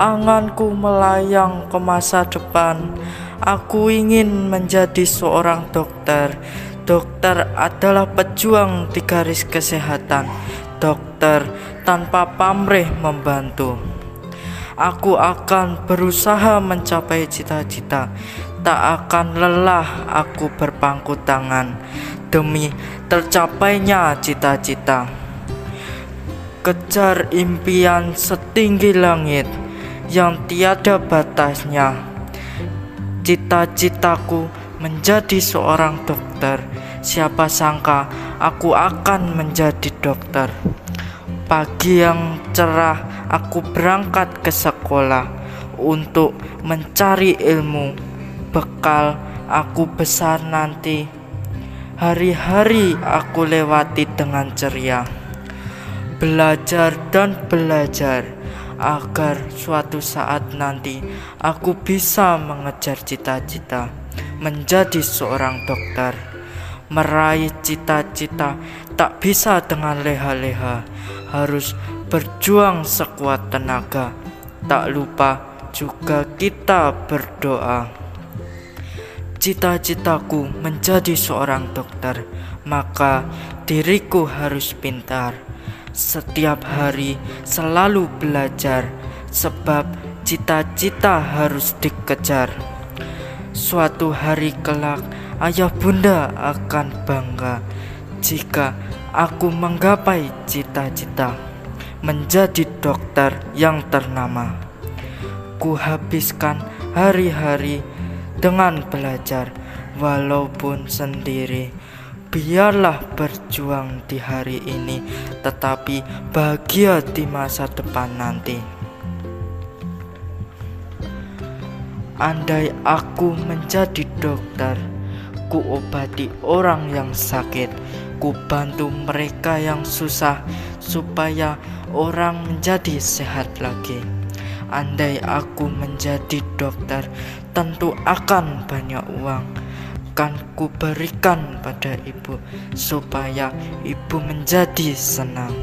Anganku melayang ke masa depan. Aku ingin menjadi seorang dokter. Dokter adalah pejuang di garis kesehatan. Dokter tanpa pamrih membantu. Aku akan berusaha mencapai cita-cita. Tak akan lelah aku berpangku tangan demi tercapainya cita-cita. Kejar impian setinggi langit yang tiada batasnya. Cita-citaku menjadi seorang dokter. Siapa sangka aku akan menjadi dokter. Pagi yang cerah, aku berangkat ke sekolah untuk mencari ilmu. Bekal aku besar nanti. Hari-hari aku lewati dengan ceria. Belajar dan belajar agar suatu saat nanti aku bisa mengejar cita-cita menjadi seorang dokter. Meraih cita-cita tak bisa dengan leha-leha, harus berjuang sekuat tenaga. Tak lupa juga kita berdoa. Cita-citaku menjadi seorang dokter, maka diriku harus pintar setiap hari selalu belajar, sebab cita-cita harus dikejar. Suatu hari kelak, ayah bunda akan bangga jika aku menggapai cita-cita menjadi dokter yang ternama. Ku habiskan hari-hari dengan belajar, walaupun sendiri Biarlah berjuang di hari ini, tetapi bahagia di masa depan nanti. Andai aku menjadi dokter, ku obati orang yang sakit, ku bantu mereka yang susah, supaya orang menjadi sehat lagi. Andai aku menjadi dokter, tentu akan banyak uang akan kuberikan pada ibu supaya ibu menjadi senang.